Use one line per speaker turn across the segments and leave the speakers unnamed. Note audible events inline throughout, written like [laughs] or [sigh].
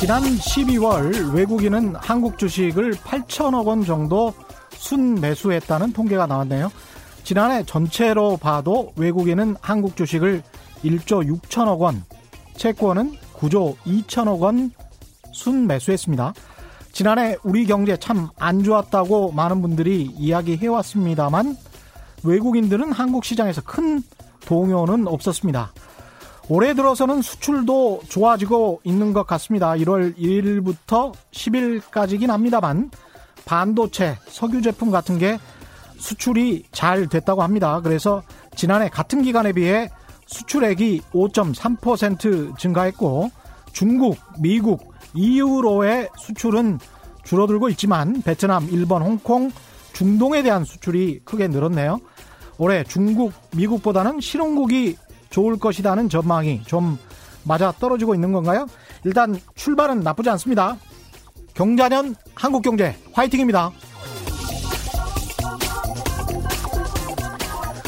지난 12월 외국인은 한국 주식을 8천억 원 정도 순매수했다는 통계가 나왔네요. 지난해 전체로 봐도 외국인은 한국 주식을 1조 6천억 원, 채권은 9조 2천억 원 순매수했습니다. 지난해 우리 경제 참 안 좋았다고 많은 분들이 이야기해왔습니다만 외국인들은 한국 시장에서 큰 동요는 없었습니다. 올해 들어서는 수출도 좋아지고 있는 것 같습니다. 1월 1일부터 10일까지긴 합니다만 반도체, 석유 제품 같은 게 수출이 잘 됐다고 합니다. 그래서 지난해 같은 기간에 비해 수출액이 5.3% 증가했고 중국, 미국, EU로의 수출은 줄어들고 있지만 베트남, 일본, 홍콩, 중동에 대한 수출이 크게 늘었네요. 올해 중국, 미국보다는 실용국이 좋을 것이라는 전망이 좀 맞아 떨어지고 있는 건가요? 일단 출발은 나쁘지 않습니다. 경자년 한국경제 화이팅입니다.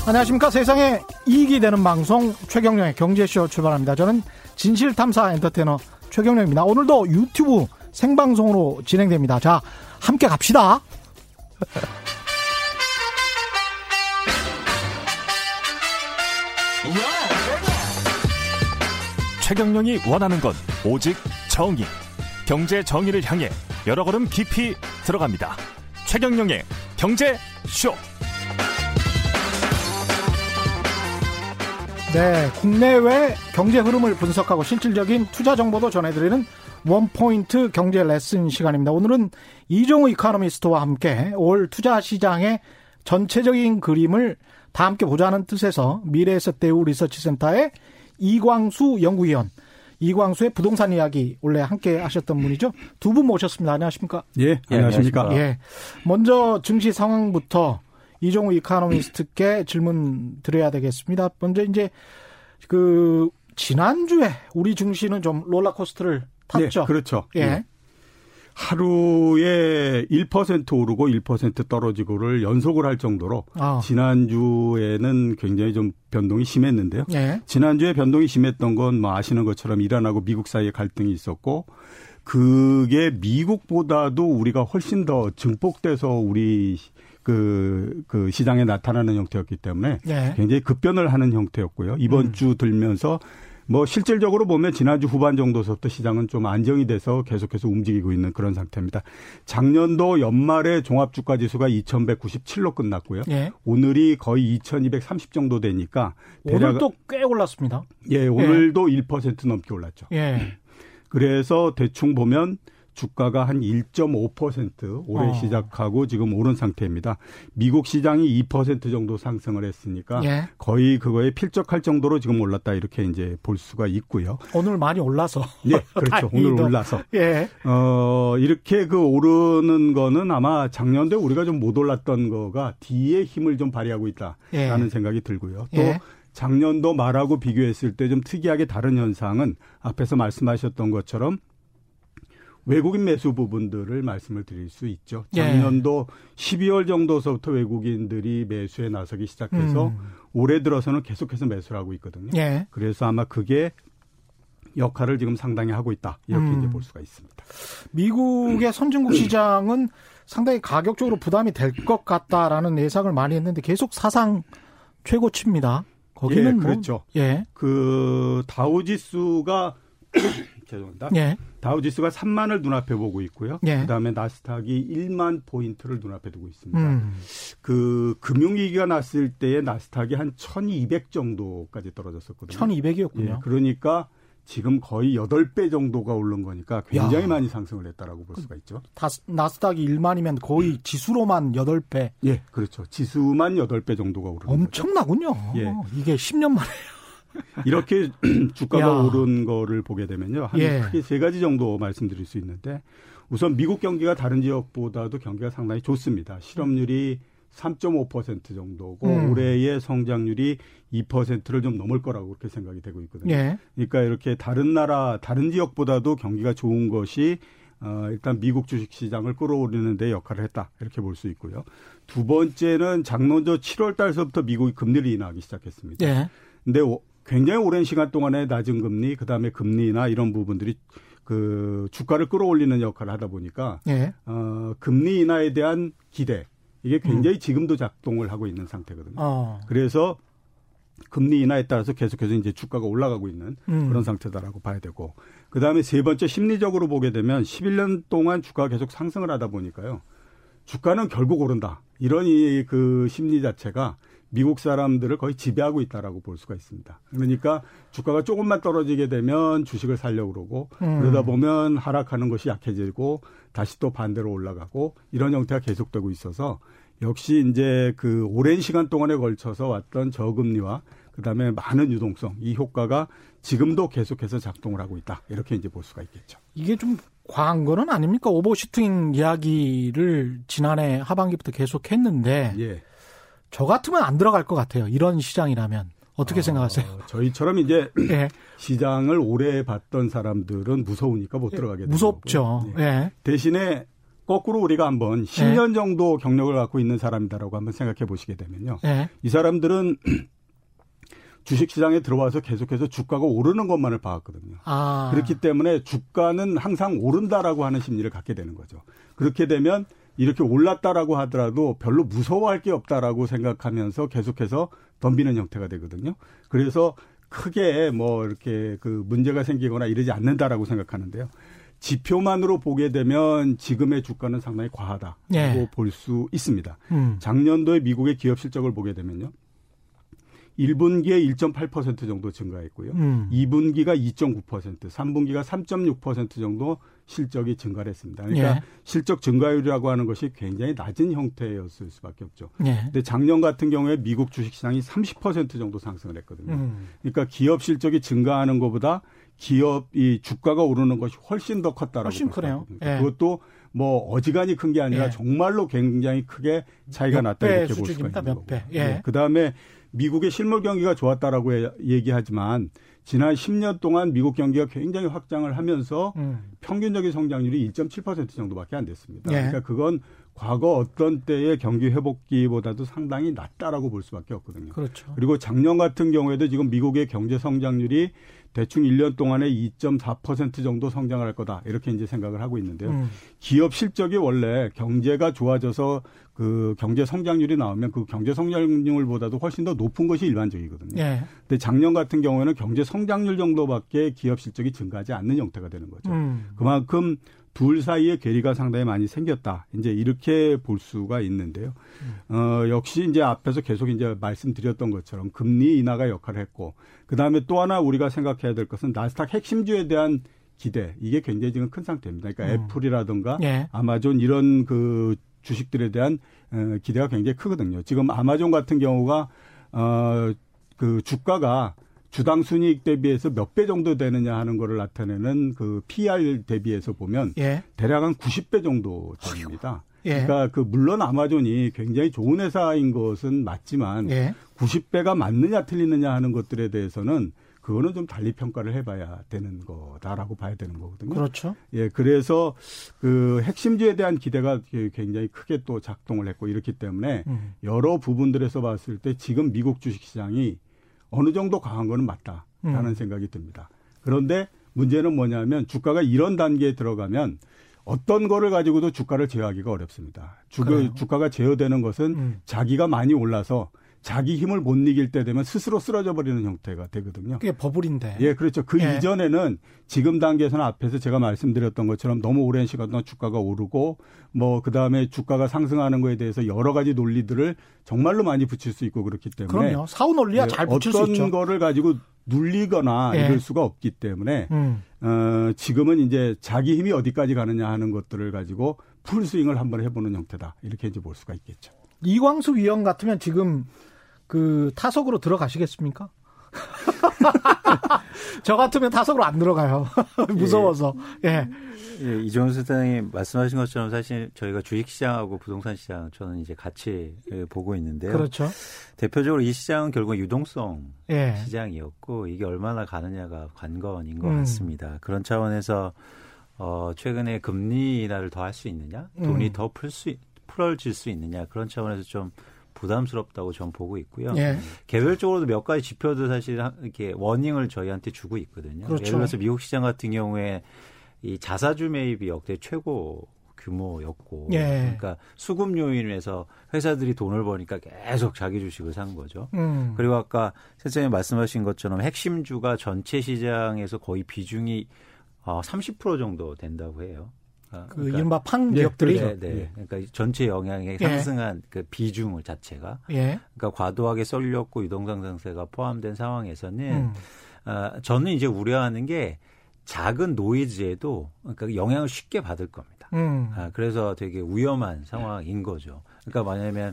안녕하십니까. 세상에 이익이 되는 방송 최경령의 경제쇼 출발합니다. 저는 진실탐사 엔터테이너 최경령입니다. 오늘도 유튜브 생방송으로 진행됩니다. 자, 함께 갑시다.
최경령이 원하는 건 오직 정의. 경제 정의를 향해 여러 걸음 깊이 들어갑니다. 최경령의 경제 쇼.
네, 국내외 경제 흐름을 분석하고 실질적인 투자 정보도 전해드리는 원포인트 경제 레슨 시간입니다. 오늘은 이종우 이카노미스트와 함께 올 투자 시장의 전체적인 그림을 다 함께 보자는 뜻에서 미래에셋 대우 리서치센터의 이광수 연구위원, 이광수의 부동산 이야기 원래 함께 하셨던 분이죠. 두 분 모셨습니다. 안녕하십니까?
예, 안녕하십니까?
예. 먼저 증시 상황부터 이종우 이카노미스트께 질문 드려야 되겠습니다. 먼저 이제 그 지난주에 우리 증시는 좀 롤러코스터를 탔죠.
네, 그렇죠.
예.
예. 하루에 1% 오르고 1% 떨어지고를 연속을 할 정도로
아.
지난주에는 굉장히 좀 변동이 심했는데요.
예.
지난주에 변동이 심했던 건 뭐 아시는 것처럼 이란하고 미국 사이에 갈등이 있었고 그게 미국보다도 우리가 훨씬 더 증폭돼서 우리 그, 그 시장에 나타나는 형태였기 때문에
예.
굉장히 급변을 하는 형태였고요. 이번
음.
주 들면서 뭐 실질적으로 보면 지난주 후반 정도서부터 시장은 좀 안정이 돼서 계속해서 움직이고 있는 그런 상태입니다. 작년도 연말에 종합주가 지수가 2197로 끝났고요.
예.
오늘이 거의 2230 정도 되니까
오늘 또꽤 올랐습니다.
예, 오늘도 1% 넘게 올랐죠.
예.
그래서 대충 보면 주가가 한 1.5% 올해
어.
시작하고 지금 오른 상태입니다. 미국 시장이 2% 정도 상승을 했으니까
예.
거의 그거에 필적할 정도로 지금 올랐다 이렇게 이제 볼 수가 있고요.
오늘 많이 올라서.
네, 그렇죠. [laughs] 오늘. 올라서
예.
어 이렇게 그 오르는 거는 아마 작년에 우리가 좀 못 올랐던 거가 뒤에 힘을 좀 발휘하고 있다라는
예.
생각이 들고요. 또
예.
작년도 말하고 비교했을 때 좀 특이하게 다른 현상은 앞에서 말씀하셨던 것처럼 외국인 매수 부분들을 말씀을 드릴 수 있죠.
예.
작년도 12월 정도서부터 외국인들이 매수에 나서기 시작해서
음.
올해 들어서는 계속해서 매수를 하고 있거든요.
예.
그래서 아마 그게 역할을 지금 상당히 하고 있다. 이렇게
음.
이제 볼 수가 있습니다.
미국의 [clears throat] 선진국 시장은 상당히 가격적으로 부담이 될 것 같다라는 예상을 많이 했는데 계속 사상 최고치입니다. 거기는
예,
뭐
그렇죠.
예.
그 다우 지수가 [coughs] 죄송합니다.
예.
다우 지수가 3만을 눈앞에 보고 있고요.
예.
그다음에 나스닥이 1만 포인트를 눈앞에 두고 있습니다.
음.
그 금융 위기가 났을 때에 나스닥이 한 1200 정도까지 떨어졌었거든요.
1200이었군요.
예, 그러니까 지금 거의 8배 정도가 오른 거니까 굉장히
야.
많이 상승을 했다라고 볼 수가 있죠.
나스닥이 1만이면 거의 지수로만 8배.
예, 그렇죠. 지수만 8배 정도가 오른 거죠.
엄청나군요.
예.
이게 10년 만에. [laughs]
이렇게 [clears throat] 주가가
야.
오른 거를 보게 되면요. 한
예.
크게 세 가지 정도 말씀드릴 수 있는데 우선 미국 경기가 다른 지역보다도 경기가 상당히 좋습니다. 실업률이 3.5% 정도고 음. 올해의 성장률이 2%를 좀 넘을 거라고 그렇게 생각이 되고 있거든요. 예. 그러니까 이렇게 다른 나라 다른 지역보다도 경기가 좋은 것이 어, 일단 미국 주식 시장을 끌어올리는 데 역할을 했다. 이렇게 볼 수 있고요. 두 번째는 작년저 7월 달서부터 미국이 금리를 인하하기 시작했습니다. 예. 근데 굉장히 오랜 시간 동안에 낮은 금리, 그다음에 금리나 이런 부분들이 그 주가를 끌어올리는 역할을 하다 보니까 예. 어, 금리 인하에 대한 기대 이게 굉장히 음. 지금도 작동을 하고 있는 상태거든요. 어. 그래서 금리 인하에 따라서 계속해서 이제 주가가 올라가고 있는 음. 그런 상태다라고 봐야 되고 그다음에 세 번째 심리적으로 보게 되면 11년 동안 주가가 계속 상승을 하다 보니까요. 주가는 결국 오른다. 이런 이 그 심리 자체가 미국 사람들을 거의 지배하고 있다라고 볼 수가 있습니다. 그러니까 주가가 조금만 떨어지게 되면 주식을 살려고 그러고 음. 그러다 보면 하락하는 것이 약해지고 다시 또 반대로 올라가고 이런 형태가 계속되고 있어서 역시 이제 그 오랜 시간 동안에 걸쳐서 왔던 저금리와 그다음에 많은 유동성 이 효과가 지금도 계속해서 작동을 하고 있다 이렇게 이제 볼 수가 있겠죠.
이게 좀 과한 거는 아닙니까? 오버슈팅 이야기를 지난해 하반기부터 계속했는데 예. 저 같으면 안 들어갈 것 같아요. 이런 시장이라면. 어떻게 어, 생각하세요?
저희처럼 이제 [laughs] 네. 시장을 오래 봤던 사람들은 무서우니까 못 들어가게 되죠.
무섭죠. 네. 네.
대신에 거꾸로 우리가 한번 10년 정도 경력을 갖고 있는 사람이다라고 한번 생각해 보시게 되면요. 이 사람들은 [clears throat] 주식시장에 들어와서 계속해서 주가가 오르는 것만을 봐왔거든요. 아. 그렇기 때문에 주가는 항상 오른다라고 하는 심리를 갖게 되는 거죠. 그렇게 되면 이렇게 올랐다라고 하더라도 별로 무서워할 게 없다라고 생각하면서 계속해서 덤비는 형태가 되거든요. 그래서 크게 뭐 이렇게 그 문제가 생기거나 이러지 않는다라고 생각하는데요. 지표만으로 보게 되면 지금의 주가는 상당히 과하다고 예. 볼수 있습니다. 음. 작년도에 미국의 기업 실적을 보게 되면요. 1분기에 1.8% 정도 증가했고요. 음. 2분기가 2.9%, 3분기가 3.6% 정도 실적이 증가를 했습니다. 그러니까 예. 실적 증가율이라고 하는 것이 굉장히 낮은 형태였을 수밖에 없죠. 예. 근데 작년 같은 경우에 미국 주식시장이 30% 정도 상승을 했거든요. 음. 그러니까 기업 실적이 증가하는 것보다 기업이 주가가 오르는 것이 훨씬 더 컸다라고
훨씬 크네요. 예.
그것도 뭐 어지간히 큰 게 아니라 예. 정말로 굉장히 크게 차이가 났다 이렇게 볼 수가 있는 거고. 예. 예. 그다음에 미국의 실물 경기가 좋았다라고 얘기하지만 지난 10년 동안 미국 경기가 굉장히 확장을 하면서 음. 평균적인 성장률이 1.7% 정도밖에 안 됐습니다. 예. 그러니까 그건 과거 어떤 때의 경기 회복기보다도 상당히 낮다라고 볼 수밖에 없거든요. 그렇죠. 그리고 작년 같은 경우에도 지금 미국의 경제 성장률이 대충 1년 동안에 2.4% 정도 성장을 할 거다. 이렇게 이제 생각을 하고 있는데요. 음. 기업 실적이 원래 경제가 좋아져서 그 경제 성장률이 나오면 그 경제 성장률보다도 훨씬 더 높은 것이 일반적이거든요. 예. 근데 작년 같은 경우에는 경제 성장률 정도밖에 기업 실적이 증가하지 않는 형태가 되는 거죠. 음. 그만큼 둘 사이에 괴리가 상당히 많이 생겼다. 이제 이렇게 볼 수가 있는데요. 어, 역시 이제 앞에서 계속 이제 말씀드렸던 것처럼 금리 인하가 역할을 했고, 그 다음에 또 하나 우리가 생각해야 될 것은 나스닥 핵심주에 대한 기대. 이게 굉장히 지금 큰 상태입니다. 그러니까 음. 애플이라든가 예. 아마존 이런 그 주식들에 대한 어, 기대가 굉장히 크거든요. 지금 아마존 같은 경우가 어, 그 주가가 주당 순이익 대비해서 몇 배 정도 되느냐 하는 거를 나타내는 그 PR 대비해서 보면 예. 대략 한 90배 정도 됩니다. 예. 그러니까 그 물론 아마존이 굉장히 좋은 회사인 것은 맞지만 예. 90배가 맞느냐 틀리느냐 하는 것들에 대해서는 그거는 좀 달리 평가를 해봐야 되는 거다라고 봐야 되는 거거든요.
그렇죠.
예, 그래서 그 핵심주에 대한 기대가 굉장히 크게 또 작동을 했고 이렇기 때문에 음. 여러 부분들에서 봤을 때 지금 미국 주식시장이 어느 정도 강한 거는 맞다라는 음. 생각이 듭니다. 그런데 문제는 뭐냐면 주가가 이런 단계에 들어가면 어떤 거를 가지고도 주가를 제어하기가 어렵습니다. 주가, 주가가 제어되는 것은 음. 자기가 많이 올라서 자기 힘을 못 이길 때 되면 스스로 쓰러져 버리는 형태가 되거든요.
그게 버블인데.
예, 그렇죠. 그 예. 이전에는 지금 단계에서는 앞에서 제가 말씀드렸던 것처럼 너무 오랜 시간 동안 주가가 오르고 뭐 그다음에 주가가 상승하는 거에 대해서 여러 가지 논리들을 정말로 많이 붙일 수 있고 그렇기 때문에
그럼요. 사후 논리야 예, 잘 붙일
수
있죠.
어떤 거를 가지고 눌리거나 예. 이럴 수가 없기 때문에 음. 어, 지금은 이제 자기 힘이 어디까지 가느냐 하는 것들을 가지고 풀 스윙을 한번 해보는 형태다 이렇게 이제 볼 수가 있겠죠.
이광수 위원 같으면 지금 그 타석으로 들어가시겠습니까? [laughs] 저 같으면 타석으로 안 들어가요. [laughs] 무서워서. 예.
예, 이종훈 소장이 말씀하신 것처럼 사실 저희가 주식시장하고 부동산 시장 저는 이제 같이 보고 있는데요.
그렇죠.
대표적으로 이 시장은 결국 유동성
예.
시장이었고 이게 얼마나 가느냐가 관건인 것 음. 같습니다. 그런 차원에서 어, 최근에 금리 인하를 더 할 수 있느냐, 돈이 음. 더풀 수, 풀어질 수 있느냐 그런 차원에서 좀 부담스럽다고 전 보고 있고요. 예. 개별적으로도 몇 가지 지표도 사실 이렇게 워닝을 저희한테 주고 있거든요. 그렇죠. 예를 들어서 미국 시장 같은 경우에 이 자사주 매입이 역대 최고 규모였고 예. 그러니까 수급 요인에서 회사들이 돈을 버니까 계속 자기 주식을 산 거죠. 음. 그리고 아까 선생님 말씀하신 것처럼 핵심주가 전체 시장에서 거의 비중이 어, 30% 정도 된다고 해요.
어, 그 그러니까, 이른바 FAANG 기업들이
네, 네. 예. 그러니까 전체 영향에 예. 상승한 그 비중을 자체가 예. 그러니까 과도하게 쏠렸고 유동성 장세가 포함된 상황에서는 음. 어, 저는 이제 우려하는 게 작은 노이즈에도 그러니까 영향을 쉽게 받을 겁니다. 음. 아, 그래서 되게 위험한 상황인 거죠. 그러니까 만약에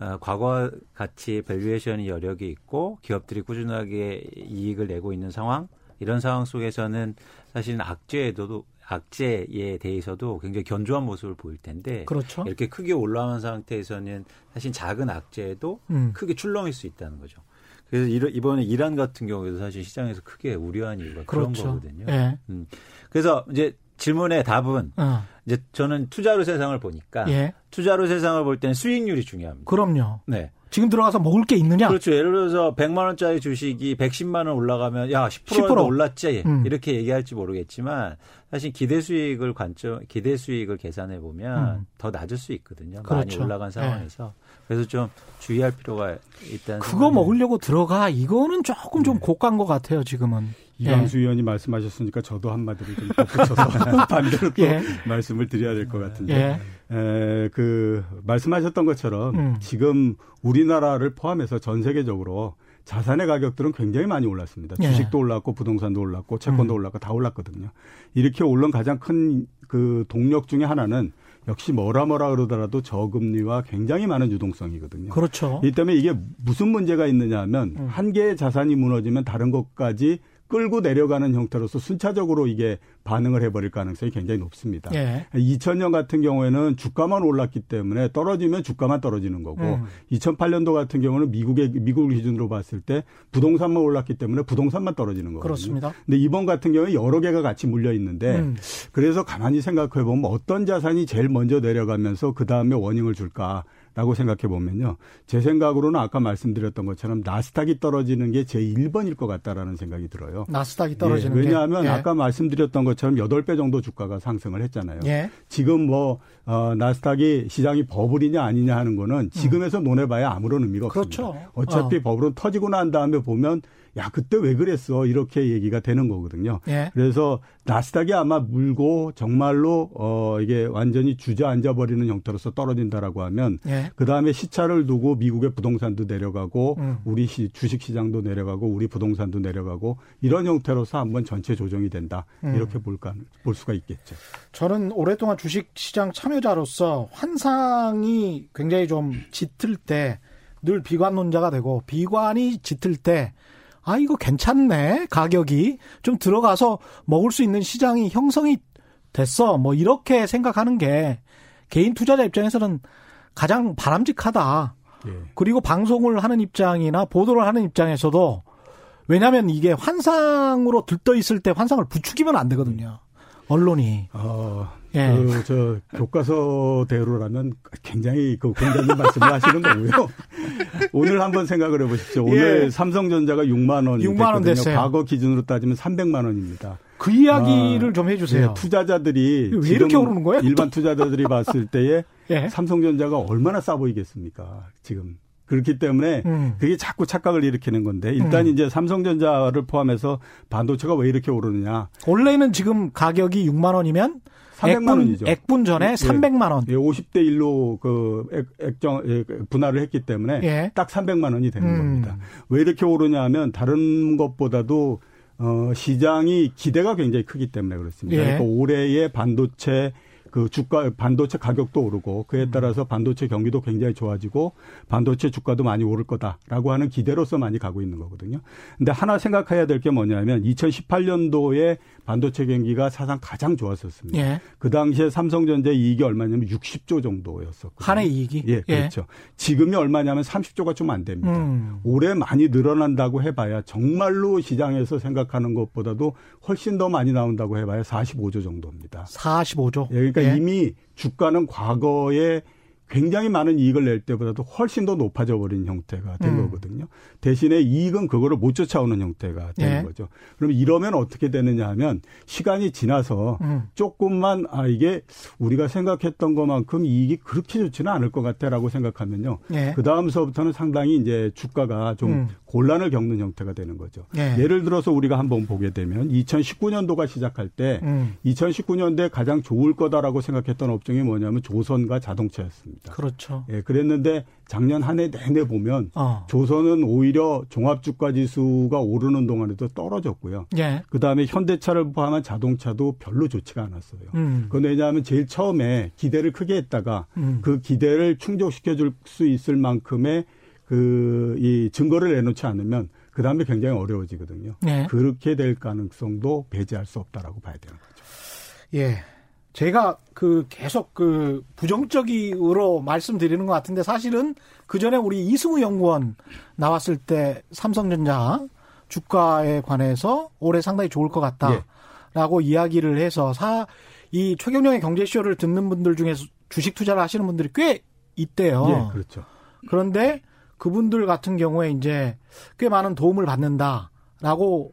어, 과거 같이 valuation이 여력이 있고 기업들이 꾸준하게 이익을 내고 있는 상황 이런 상황 속에서는 사실은 악재에도 악재에 대해서도 굉장히 견조한 모습을 보일 텐데
그렇죠.
이렇게 크게 올라온 상태에서는 사실 작은 악재에도 음. 크게 출렁일 수 있다는 거죠. 그래서 이번에 이란 같은 경우에도 사실 시장에서 크게 우려한 이유가 그렇죠. 그런 거거든요. 예. 음. 그래서 이제 질문의 답은 어. 이제 저는 투자로 세상을 보니까 예. 투자로 세상을 볼 때는 수익률이 중요합니다.
그럼요. 네. 지금 들어가서 먹을 게 있느냐?
그렇죠. 예를 들어서 100만 원짜리 주식이 110만 원 올라가면 야 10%는 10%. 올랐지 음. 이렇게 얘기할지 모르겠지만 사실 기대 수익을 관점 기대 수익을 계산해 보면 음. 더 낮을 수 있거든요. 그렇죠. 많이 올라간 상황에서 네. 그래서 좀 주의할 필요가 있다는.
그거 생각이... 먹으려고 들어가 이거는 조금 좀 네. 고가인 것 같아요 지금은.
이광수 예. 의원이 말씀하셨으니까 저도 한마디로 좀 덧붙여서 [laughs] 반대로 또 예. 말씀을 드려야 될 것 같은데. 예. 에, 그 말씀하셨던 것처럼 음. 지금 우리나라를 포함해서 전 세계적으로 자산의 가격들은 굉장히 많이 올랐습니다. 예. 주식도 올랐고 부동산도 올랐고 채권도 음. 올랐고 다 올랐거든요. 이렇게 올른 가장 큰 그 동력 중에 하나는 역시 뭐라 뭐라 그러더라도 저금리와 굉장히 많은 유동성이거든요.
그렇죠.
이 때문에 이게 무슨 문제가 있느냐 하면 음. 한 개의 자산이 무너지면 다른 것까지 끌고 내려가는 형태로서 순차적으로 이게 반응을 해버릴 가능성이 굉장히 높습니다. 예. 2000년 같은 경우에는 주가만 올랐기 때문에 떨어지면 주가만 떨어지는 거고 음. 2008년도 같은 경우는 미국의 미국을 기준으로 봤을 때 부동산만 올랐기 때문에 부동산만 떨어지는 거거든요.
그렇습니다.
근데 이번 같은 경우에 여러 개가 같이 물려 있는데 음. 그래서 가만히 생각해 보면 어떤 자산이 제일 먼저 내려가면서 그 다음에 원인을 줄까? 라고 생각해 보면요. 제 생각으로는 아까 말씀드렸던 것처럼 나스닥이 떨어지는 게 제 1번일 것 같다라는 생각이 들어요.
나스닥이 떨어지는
예, 왜냐하면 게, 예. 아까 말씀드렸던 것처럼 8배 정도 주가가 상승을 했잖아요. 예. 지금 뭐 어, 나스닥이 시장이 버블이냐 아니냐 하는 거는 지금에서 음. 논해봐야 아무런 의미가 없습니다. 그렇죠. 어차피 어. 버블은 터지고 난 다음에 보면 야 그때 왜 그랬어 이렇게 얘기가 되는 거거든요. 예. 그래서 나스닥이 아마 물고 정말로 어 이게 완전히 주저앉아 버리는 형태로서 떨어진다라고 하면 예. 그 다음에 시차를 두고 미국의 부동산도 내려가고 음. 우리 시, 주식 시장도 내려가고 우리 부동산도 내려가고 이런 형태로서 한번 전체 조정이 된다 음. 이렇게 볼까 볼 수가 있겠죠.
저는 오랫동안 주식 시장 참여자로서 환상이 굉장히 좀 짙을 때 늘 비관론자가 되고 비관이 짙을 때 아, 이거 괜찮네. 가격이. 좀 들어가서 먹을 수 있는 시장이 형성이 됐어. 뭐, 이렇게 생각하는 게 개인 투자자 입장에서는 가장 바람직하다. 예. 그리고 방송을 하는 입장이나 보도를 하는 입장에서도 왜냐하면 이게 환상으로 들떠 있을 때 환상을 부추기면 안 되거든요. 언론이.
어, 예. 그, 저, 교과서대로라면 굉장히 그 공자님 말씀을 하시는 거고요. 오늘 한번 생각을 해보십시오. 오늘 예. 삼성전자가 6만 원. 6만 원 됐어요. 과거 기준으로 따지면 300만 원입니다.
그 이야기를 아, 좀 해주세요. 네,
투자자들이
왜 이렇게 오르는 거예요?
일반 투자자들이 봤을 때에 [laughs] 예. 삼성전자가 얼마나 싸 보이겠습니까? 지금 그렇기 때문에 음. 그게 자꾸 착각을 일으키는 건데 일단 음. 이제 삼성전자를 포함해서 반도체가 왜 이렇게 오르느냐?
원래는 지금 가격이 6만 원이면 300만 액분, 원이죠. 액분 전에 예, 300만 원.
예, 50대 1로 그 액, 정 예, 분할을 했기 때문에 예. 딱 300만 원이 되는 음. 겁니다. 왜 이렇게 오르냐 하면 다른 것보다도 어 시장이 기대가 굉장히 크기 때문에 그렇습니다. 예. 그러니까 올해의 반도체 그 주가 반도체 가격도 오르고 그에
음.
따라서 반도체 경기도 굉장히 좋아지고 반도체 주가도 많이 오를 거다라고 하는 기대로서 많이 가고 있는 거거든요. 근데 하나 생각해야 될 게 뭐냐면 2018년도에 반도체 경기가 사상 가장 좋았었습니다.
예.
그 당시에 삼성전자 이익이 얼마냐면 60조 정도였었거든요.
한해 이익이
예, 그렇죠. 지금이 얼마냐면 30조가 좀 안 됩니다.
음.
올해 많이 늘어난다고 해봐야 정말로 시장에서 생각하는 것보다도 훨씬 더 많이 나온다고 해봐야 45조 정도입니다.
45조.
예, 그러니까
예.
이미 주가는 과거에 굉장히 많은 이익을 낼 때보다도 훨씬 더 높아져 버린 형태가 된
음.
거거든요. 대신에 이익은 그거를 못 쫓아오는 형태가 되는
예.
거죠. 그럼 이러면 어떻게 되느냐 하면 시간이 지나서
음.
조금만 아 이게 우리가 생각했던 것만큼 이익이 그렇게 좋지는 않을 것 같아라고 생각하면요.
예.
그 다음서부터는 상당히 이제 주가가 좀
음.
곤란을 겪는 형태가 되는 거죠.
예.
예를 들어서 우리가 한번 보게 되면 2019년도가 시작할 때
음.
2019년도에 가장 좋을 거다라고 생각했던 업종이 뭐냐면 조선과 자동차였습니다.
그렇죠.
예, 그랬는데 작년 한 해 내내 보면
어.
조선은 오히려 종합주가 지수가 오르는 동안에도 떨어졌고요.
예.
그 다음에 현대차를 포함한 자동차도 별로 좋지가 않았어요.
음.
그건 왜냐하면 제일 처음에 기대를 크게 했다가
음.
그 기대를 충족시켜 줄 수 있을 만큼의 그 이 증거를 내놓지 않으면 그 다음에 굉장히 어려워지거든요.
예.
그렇게 될 가능성도 배제할 수 없다라고 봐야 되는 거죠.
예. 제가 그 계속 그 부정적으로 말씀드리는 것 같은데 사실은 그 전에 우리 이승우 연구원 나왔을 때 삼성전자 주가에 관해서 올해 상당히 좋을 것 같다라고 이야기를 해서 사, 이 최경영의 경제쇼를 듣는 분들 중에서 주식 투자를 하시는 분들이 꽤 있대요.
예, 그렇죠.
그런데 그분들 같은 경우에 이제 꽤 많은 도움을 받는다라고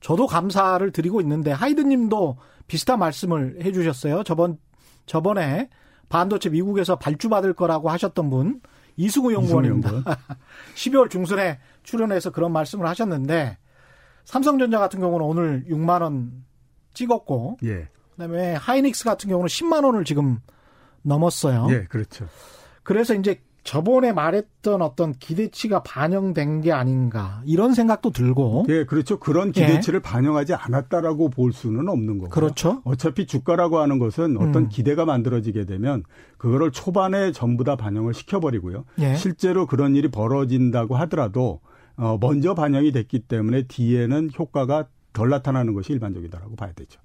저도 감사를 드리고 있는데 하이드 님도 비슷한 말씀을 해 주셨어요. 저번 저번에 반도체 미국에서 발주받을 거라고 하셨던 분 이승우 연구원입니다.
이승우 연구원. [laughs]
12월 중순에 출연해서 그런 말씀을 하셨는데 삼성전자 같은 경우는 오늘 6만 원 찍었고
예.
그다음에 하이닉스 같은 경우는 10만 원을 지금 넘었어요.
예, 그렇죠.
그래서 이제 저번에 말했던 어떤 기대치가 반영된 게 아닌가 이런 생각도 들고
예, 그렇죠. 그런 기대치를 반영하지 않았다라고 볼 수는 없는 거고.
예. 그렇죠.
어차피 주가라고 하는 것은 어떤
음.
기대가 만들어지게 되면 그거를 초반에 전부 다 반영을 시켜버리고요.
예.
실제로 그런 일이 벌어진다고 하더라도 어, 먼저 반영이 됐기 때문에 뒤에는 효과가 덜 나타나는 것이 일반적이다라고 봐야 되죠.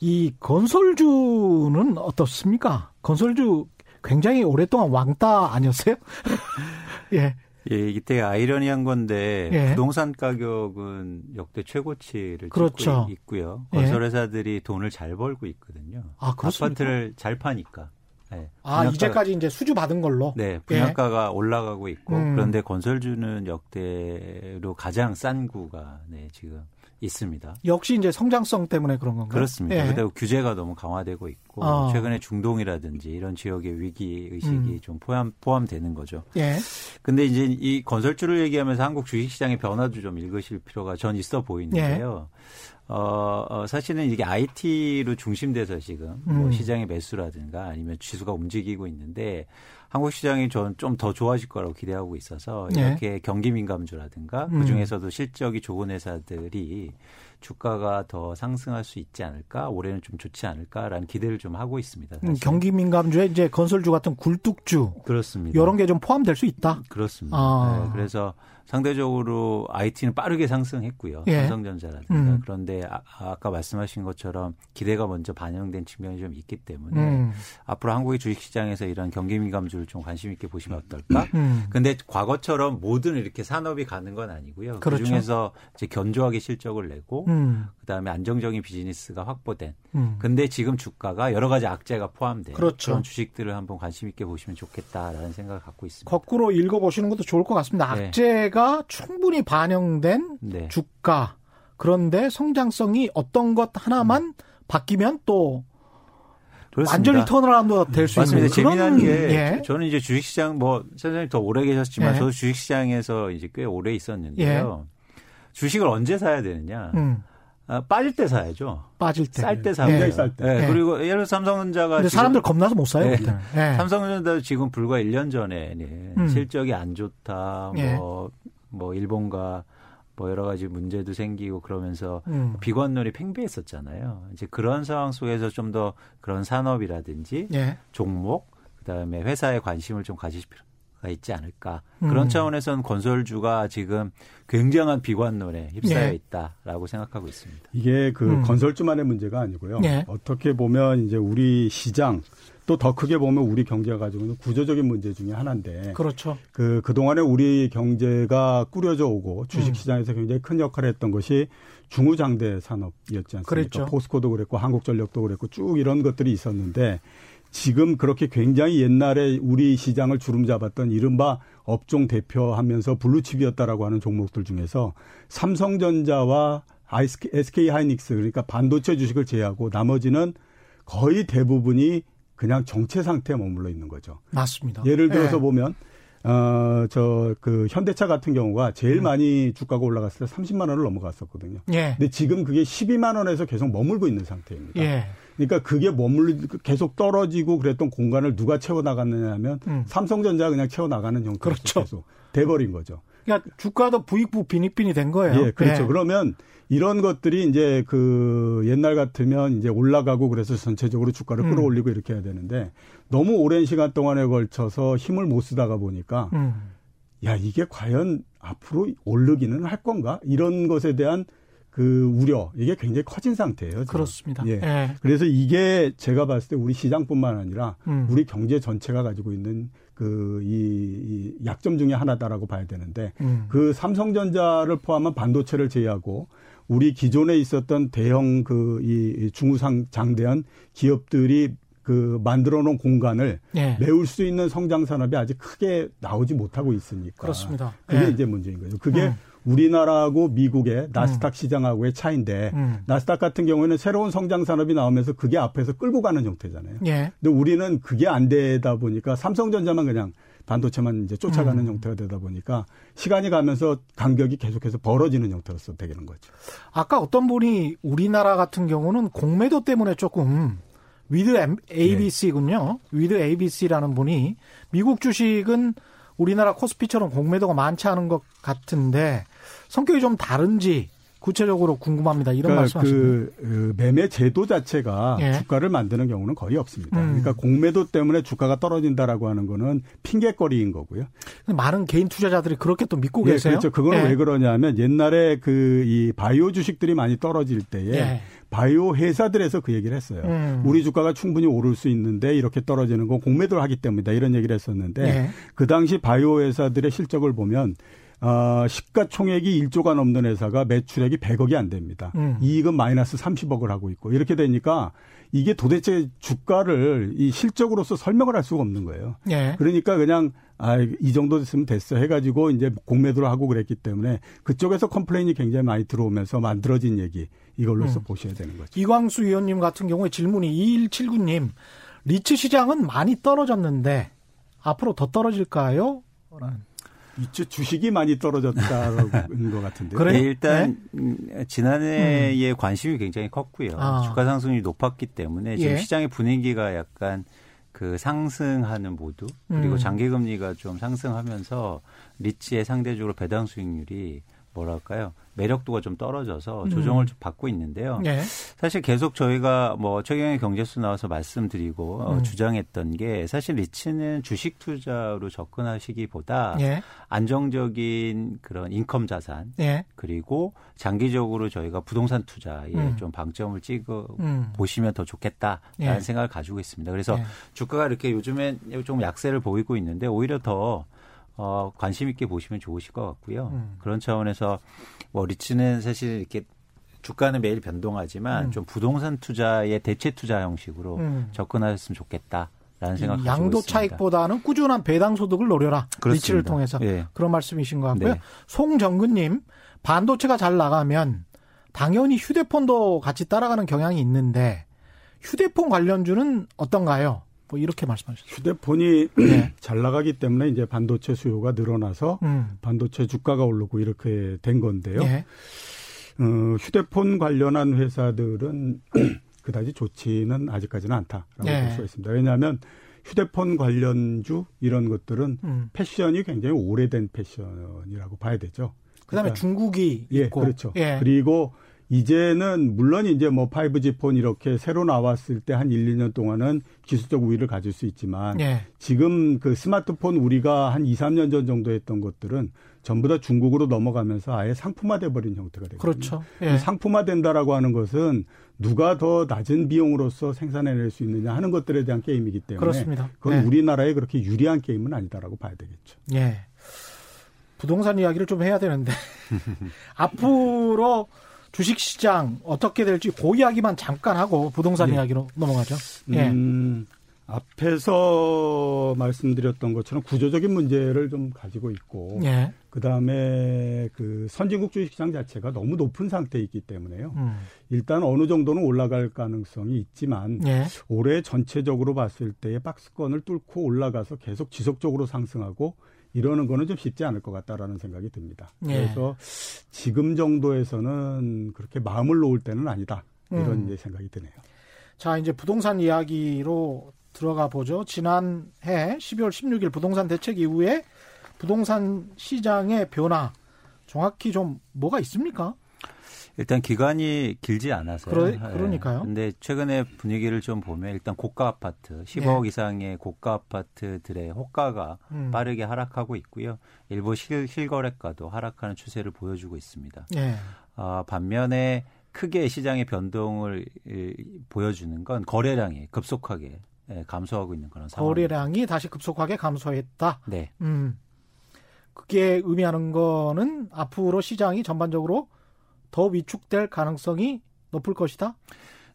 이 건설주는 어떻습니까? 건설주 굉장히 오랫동안 왕따 아니었어요? [laughs] 예.
예, 이때 아이러니한 건데
예.
부동산 가격은 역대 최고치를
그렇죠.
찍고 있고요.
예.
건설회사들이 돈을 잘 벌고 있거든요.
아, 그렇습니까?
아파트를 잘 파니까. 네.
아, 이제까지 이제 수주 받은 걸로.
네, 분양가가 올라가고 있고
음.
그런데 건설주는 역대로 가장 싼 구가 네, 지금 있습니다.
역시 이제 성장성 때문에 그런 건가요?
그렇습니다.
예.
그리고 규제가 너무 강화되고 있고
어.
최근에 중동이라든지 이런 지역의 위기 의식이
음.
좀 포함 포함되는 거죠.
예.
근데 이제 이 건설주를 얘기하면서 한국 주식시장의 변화도 좀 읽으실 필요가 전 있어 보이는데요. 어, 어, 사실은 이게 IT로 중심돼서 지금 뭐
음.
시장의 매수라든가 아니면 지수가 움직이고 있는데 한국 시장이 좀 더 좋아질 거라고 기대하고 있어서
네.
이렇게 경기 민감주라든가
음.
그 중에서도 실적이 좋은 회사들이 주가가 더 상승할 수 있지 않을까 올해는 좀 좋지 않을까라는 기대를 좀 하고 있습니다.
음,
사실.
경기 민감주에 이제 건설주 같은 굴뚝주
그렇습니다.
이런 게 좀 포함될 수 있다.
그렇습니다.
아.
네, 그래서 상대적으로 IT는 빠르게 상승했고요.
예.
삼성전자라든가
음.
그런데 아, 까 말씀하신 것처럼 기대가 먼저 반영된 측면이 좀 있기 때문에
음.
앞으로 한국의 주식시장에서 이런 경기 민감주를 좀 관심 있게 보시면 어떨까?
음.
근데 과거처럼 모든 이렇게 산업이 가는 건 아니고요.
그렇죠.
그 중에서 이제 견조하게 실적을 내고
음.
그다음에 안정적인 비즈니스가 확보된.
음.
근데 지금 주가가 여러 가지 악재가 포함된
그렇죠.
런 주식들을 한번 관심 있게 보시면 좋겠다라는 생각을 갖고 있습니다.
거꾸로 읽어 보시는 것도 좋을 것 같습니다.
네.
악재가 충분히 반영된
네.
주가. 그런데 성장성이 어떤 것 하나만 바뀌면 또
그렇습니다.
완전히 turnaround 될수 있는
맞습니다.
그런
재미난 게
예.
저는 이제 주식시장 뭐 선생님 더 오래 계셨지만
예.
저도 주식시장에서 이제 꽤 오래 있었는데요. 주식을 언제 사야 되느냐?
음,
아, 빠질 때 사야죠.
빠질 때.
쌀때
예.
사고.
굉장히 쌀 때.
예,
예.
그리고 예를 들어 삼성전자가
근데 사람들 겁나서 못 사요.
예.
그때는. 예.
삼성전자도 지금 불과 1년 전에 네,
음.
실적이 안 좋다.
예.
뭐, 뭐 일본과 뭐 여러 가지 문제도 생기고 그러면서
음.
비관론이 팽배했었잖아요. 이제 그런 상황 속에서 좀 더 그런 산업이라든지
예.
종목 그다음에 회사에 관심을 좀 가질 필요가 있지 않을까. 그런
음.
차원에서는 건설주가 지금 굉장한 비관론에 휩싸여
예.
있다라고 생각하고 있습니다.
이게 그
음.
건설주만의 문제가 아니고요.
네.
어떻게 보면 이제 우리 시장 또 더 크게 보면 우리 경제가 가지고 있는 구조적인 문제 중에 하나인데
그렇죠.
그 그동안에 우리 경제가 꾸려져 오고 주식
음.
시장에서 굉장히 큰 역할을 했던 것이 중후장대 산업이었지 않습니까?
그랬죠.
포스코도 그랬고 한국전력도 그랬고 쭉 이런 것들이 있었는데 지금 그렇게 굉장히 옛날에 우리 시장을 주름 잡았던 이른바 업종 대표하면서 블루칩이었다라고 하는 종목들 중에서 삼성전자와 SK 하이닉스 그러니까 반도체 주식을 제외하고 나머지는 거의 대부분이 그냥 정체 상태에 머물러 있는 거죠.
맞습니다.
예를 들어서
예.
보면 어 저 그 현대차 같은 경우가 제일
음.
많이 주가가 올라갔을 때 30만 원을 넘어갔었거든요.
예.
근데 지금 그게 12만 원에서 계속 머물고 있는 상태입니다.
예.
그러니까 그게 머물 계속 떨어지고 그랬던 공간을 누가 채워 나갔느냐 하면
음.
삼성전자가 그냥 채워 나가는 형태로
그렇죠.
계속 돼 버린 거죠.
그러니까 주가도 부익부 빈익빈이 된 거예요.
예, 그렇죠.
예.
그러면 이런 것들이 이제 그 옛날 같으면 이제 올라가고 그래서 전체적으로 주가를
음.
끌어올리고 이렇게 해야 되는데 너무 오랜 시간 동안에 걸쳐서 힘을 못 쓰다가 보니까
음.
야 이게 과연 앞으로 오르기는 할 건가 이런 것에 대한 그 우려 이게 굉장히 커진 상태예요. 지금.
그렇습니다.
예.
예.
그래서 이게 제가 봤을 때 우리 시장뿐만 아니라
음.
우리 경제 전체가 가지고 있는 그이 이 약점 중에 하나다라고 봐야 되는데
음.
그 삼성전자를 포함한 반도체를 제외하고 우리 기존에 있었던 대형 그 이 중우상 장대한 기업들이 그 만들어 놓은 공간을
예.
메울 수 있는 성장 산업이 아직 크게 나오지 못하고 있으니까.
그렇습니다.
그게
예.
이제 문제인 거죠. 그게
음.
우리나라하고 미국의 나스닥 시장하고의 차이인데
음.
나스닥 같은 경우에는 새로운 성장 산업이 나오면서 그게 앞에서 끌고 가는 형태잖아요.
예.
근데 우리는 그게 안 되다 보니까 삼성전자만 그냥 반도체만 이제 쫓아가는
음.
형태가 되다 보니까 시간이 가면서 간격이 계속해서 벌어지는 형태로서 되는 거죠.
아까 어떤 분이 우리나라 같은 경우는 공매도 때문에 조금 With ABC군요. With ABC라는 분이 미국 주식은 우리나라 코스피처럼 공매도가 많지 않은 것 같은데 성격이 좀 다른지 구체적으로 궁금합니다. 이런 말씀하시는
그, 그 매매 제도 자체가
예.
주가를 만드는 경우는 거의 없습니다.
음.
그러니까 공매도 때문에 주가가 떨어진다라고 하는 거는 핑계거리인 거고요.
많은 개인 투자자들이 그렇게 또 믿고
예,
계세요.
그렇죠. 그거는
예.
왜 그러냐면 옛날에 그 이 바이오 주식들이 많이 떨어질 때에
예.
바이오 회사들에서 그 얘기를 했어요.
음.
우리 주가가 충분히 오를 수 있는데 이렇게 떨어지는 건 공매도를 하기 때문이다 이런 얘기를 했었는데
예.
그 당시 바이오 회사들의 실적을 보면 어, 시가총액이 1조가 넘는 회사가 매출액이 100억이 안 됩니다.
음.
이익은 마이너스 30억을 하고 있고 이렇게 되니까 이게 도대체 주가를 이 실적으로서 설명을 할 수가 없는 거예요.
예.
그러니까 그냥 아, 이 정도 됐으면 됐어 해가지고 이제 공매도를 하고 그랬기 때문에 그쪽에서 complain이 굉장히 많이 들어오면서 만들어진 얘기 이걸로서
음.
보셔야 되는 거죠.
이광수 위원님 같은 경우에 질문이 2179님 리츠 시장은 많이 떨어졌는데 앞으로 더 떨어질까요? 라는.
이쪽 주식이 많이 떨어졌다는 것 같은데요.
그래요?
네, 일단 음, 지난해에 관심이 굉장히 컸고요.
아.
주가 상승률이 높았기 때문에 지금
예.
시장의 분위기가 약간 그 상승하는 모드 그리고
음.
장기 금리가 좀 상승하면서 리츠의 상대적으로 배당 수익률이 뭐랄까요 매력도가 좀 떨어져서
음.
조정을 좀 받고 있는데요.
예.
사실 계속 저희가 뭐 최경의 경제수 나와서 말씀드리고 어,
음.
주장했던 게 사실 리츠는 주식 투자로 접근하시기보다
예.
안정적인 그런 인컴 자산
예.
그리고 장기적으로 저희가 부동산 투자에
음.
좀 방점을 찍어
음.
보시면 더 좋겠다라는
예.
생각을 가지고 있습니다. 그래서
예.
주가가 이렇게 요즘엔 좀 약세를 보이고 있는데 오히려 더 어, 관심 있게 보시면 좋으실 것 같고요.
음.
그런 차원에서 뭐 리츠는 사실 이렇게 주가는 매일 변동하지만
음.
좀 부동산 투자의 대체 투자 형식으로
음.
접근하셨으면 좋겠다 라는 생각
이
가지고
양도
있습니다.
차익보다는 꾸준한 배당 소득을 노려라.
그렇습니다.
리츠를 통해서
예.
그런 말씀이신 것 같고요.
네.
송정근님 반도체가 잘 나가면 당연히 휴대폰도 같이 따라가는 경향이 있는데 휴대폰 관련주는 어떤가요? 뭐 이렇게 말씀하셨어요.
휴대폰이 [clears throat]
네.
잘 나가기 때문에 이제 반도체 수요가 늘어나서
음.
반도체 주가가 오르고 이렇게 된 건데요.
예.
어, 휴대폰 관련한 회사들은 [clears throat] 그다지 좋지는 아직까지는 않다라고
네.
볼 수가 있습니다. 왜냐하면 휴대폰 관련주 이런 것들은
음.
패션이 굉장히 오래된 패션이라고 봐야 되죠.
그다음에 그러니까, 중국이
예,
있고
그렇죠. 예. 그리고 이제는 물론 이제 뭐 5G 폰 이렇게 새로 나왔을 때 한 1, 2년 동안은 기술적 우위를 가질 수 있지만 예. 지금 그 스마트폰 우리가 한 2, 3년 전 정도 했던 것들은 전부 다 중국으로 넘어가면서 아예 상품화돼 버린 형태가 되거든요.
그렇죠.
예. 상품화된다라고 하는 것은 누가 더 낮은 비용으로서 생산해낼 수 있느냐 하는 것들에 대한 게임이기 때문에
그렇습니다.
그건 네. 우리나라에 그렇게 유리한 게임은 아니다라고 봐야 되겠죠.
예. 부동산 이야기를 좀 해야 되는데 [laughs] 앞으로 주식 시장 어떻게 될지 그 이야기만 잠깐 하고 부동산 네. 이야기로 넘어가죠. 예. 음,
앞에서 말씀드렸던 것처럼 구조적인 문제를 좀 가지고 있고 예. 그다음에 그 선진국 주식시장 자체가 너무 높은 상태에 있기 때문에요. 음. 일단 어느 정도는 올라갈 가능성이 있지만 예. 올해 전체적으로 봤을 때의 박스권을 뚫고 올라가서 계속 지속적으로 상승하고 이러는 거는 좀 쉽지 않을 것 같다라는 생각이 듭니다. 예. 그래서 지금 정도에서는 그렇게 마음을 놓을 때는 아니다. 이런 음. 생각이 드네요.
자, 이제 부동산 이야기로 들어가 보죠. 지난해 12월 16일 부동산 대책 이후에 부동산 시장의 변화 정확히 좀 뭐가 있습니까?
일단 기간이 길지 않아서요. 그러,
그러니까요.
네. 근데 최근에 분위기를 좀 보면 일단 고가 아파트, 10억 네. 이상의 고가 아파트들의 호가가 음. 빠르게 하락하고 있고요. 일부 실, 실거래가도 하락하는 추세를 보여주고 있습니다. 네. 아, 반면에 크게 시장의 변동을 보여주는 건 거래량이 급속하게 예, 감소하고 있는 그런 상황.
거래량이 다시 급속하게 감소했다.
네.
음. 그게 의미하는 거는 앞으로 시장이 전반적으로 더 위축될 가능성이 높을 것이다.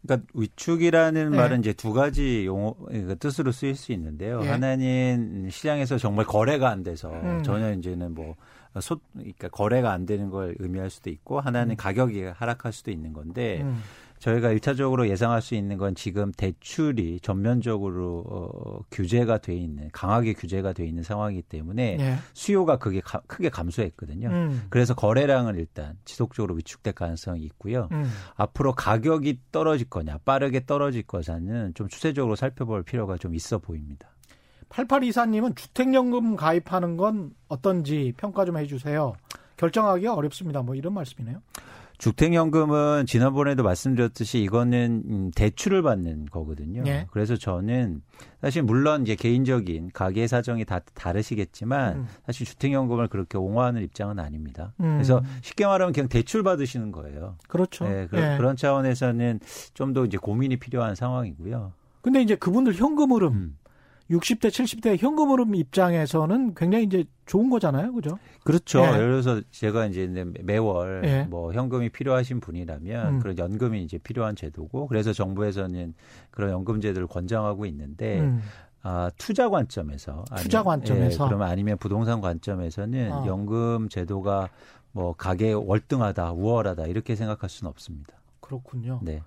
그러니까 위축이라는 네. 말은 이제 두 가지 용어 그러니까 뜻으로 쓰일 수 있는데요. 네. 하나는 시장에서 정말 거래가 안 돼서 음. 전혀 이제는 뭐 소, 그러니까 거래가 안 되는 걸 의미할 수도 있고 하나는 음. 가격이 하락할 수도 있는 건데 음. 저희가 일차적으로 예상할 수 있는 건 지금 대출이 전면적으로 어, 규제가 돼 있는 강하게 규제가 돼 있는 상황이기 때문에 네. 수요가 그게 가, 크게 감소했거든요. 음. 그래서 거래량은 일단 지속적으로 위축될 가능성이 있고요. 음. 앞으로 가격이 떨어질 거냐, 빠르게 떨어질 거냐는 좀 추세적으로 살펴볼 필요가 좀 있어 보입니다.
8824님은 주택연금 가입하는 건 어떤지 평가 좀 해주세요. 결정하기가 어렵습니다. 뭐 이런 말씀이네요.
주택연금은 지난번에도 말씀드렸듯이 이거는 음, 대출을 받는 거거든요. 예. 그래서 저는 사실 물론 이제 개인적인 가계 사정이 다 다르시겠지만 음. 사실 주택연금을 그렇게 옹호하는 입장은 아닙니다. 음. 그래서 쉽게 말하면 그냥 대출 받으시는 거예요.
그렇죠.
네, 그런, 예. 그런 차원에서는 좀 더 이제 고민이 필요한 상황이고요.
근데 이제 그분들 현금 흐름 음. 60대, 70대 현금 흐름 입장에서는 굉장히 이제 좋은 거잖아요. 그죠?
그렇죠. 예. 예를 들어서 제가 이제 매월 예. 뭐 현금이 필요하신 분이라면 음. 그런 연금이 이제 필요한 제도고 그래서 정부에서는 그런 연금 제도를 권장하고 있는데 음. 아, 투자 관점에서
투자 관점에서
예, 그러면 아니면 부동산 관점에서는 어. 연금 제도가 뭐 가계 월등하다, 우월하다 이렇게 생각할 수는 없습니다.
그렇군요.
네.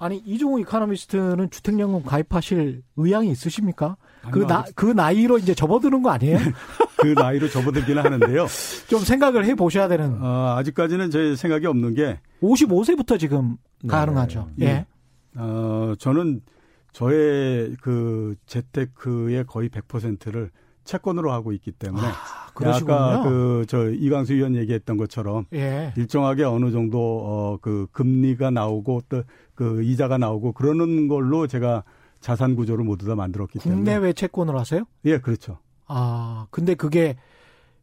아니 이종우 이카노미스트는 주택연금 가입하실 의향이 있으십니까? 그, 나, 그 나이로 이제 접어드는 거 아니에요? [laughs]
그 나이로 접어들기는 하는데요. [laughs]
좀 생각을 해 보셔야 되는.
어, 아직까지는 제 생각이 없는 게
55세부터 지금 네. 가능하죠. 예. 예.
어, 저는 저의 그 재테크의 거의 100%를 채권으로 하고 있기 때문에 아, 아까 그 저 이광수 의원 얘기했던 것처럼 예. 일정하게 어느 정도 어그 금리가 나오고 또 그 이자가 나오고 그러는 걸로 제가 자산 구조를 모두 다 만들었기
때문에 국내외 채권을 하세요?
예, 그렇죠.
아, 근데 그게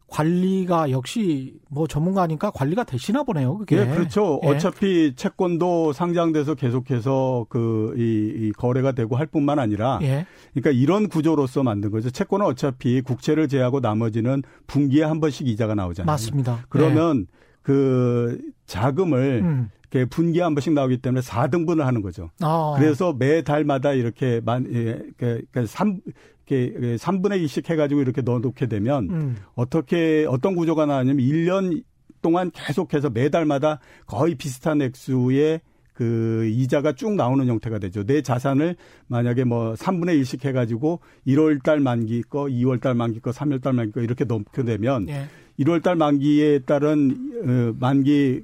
관리가 역시 뭐 전문가니까 관리가 되시나 보네요. 그게.
네, 그렇죠. 예. 어차피 채권도 상장돼서 계속해서 그, 이, 이 거래가 되고 할 뿐만 아니라. 예. 그러니까 이런 구조로서 만든 거죠. 채권은 어차피 국채를 제하고 나머지는 분기에 한 번씩 이자가 나오잖아요.
맞습니다.
그러면 예. 그 자금을 음. 이렇게 분기에 한 번씩 나오기 때문에 4등분을 하는 거죠. 아. 그래서 매 달마다 이렇게 만, 예, 그, 그 3, 이렇게 3분의 2씩 해가지고 이렇게 넣어놓게 되면 음. 어떻게 어떤 구조가 나왔냐면 1년 동안 계속해서 매달마다 거의 비슷한 액수의 그 이자가 쭉 나오는 형태가 되죠. 내 자산을 만약에 뭐 3분의 1씩 해가지고 1월 달 만기 거, 2월 달 만기 거, 3월 달 만기 거 이렇게 넣게 되면 예. 1월 달 만기에 따른 어, 만기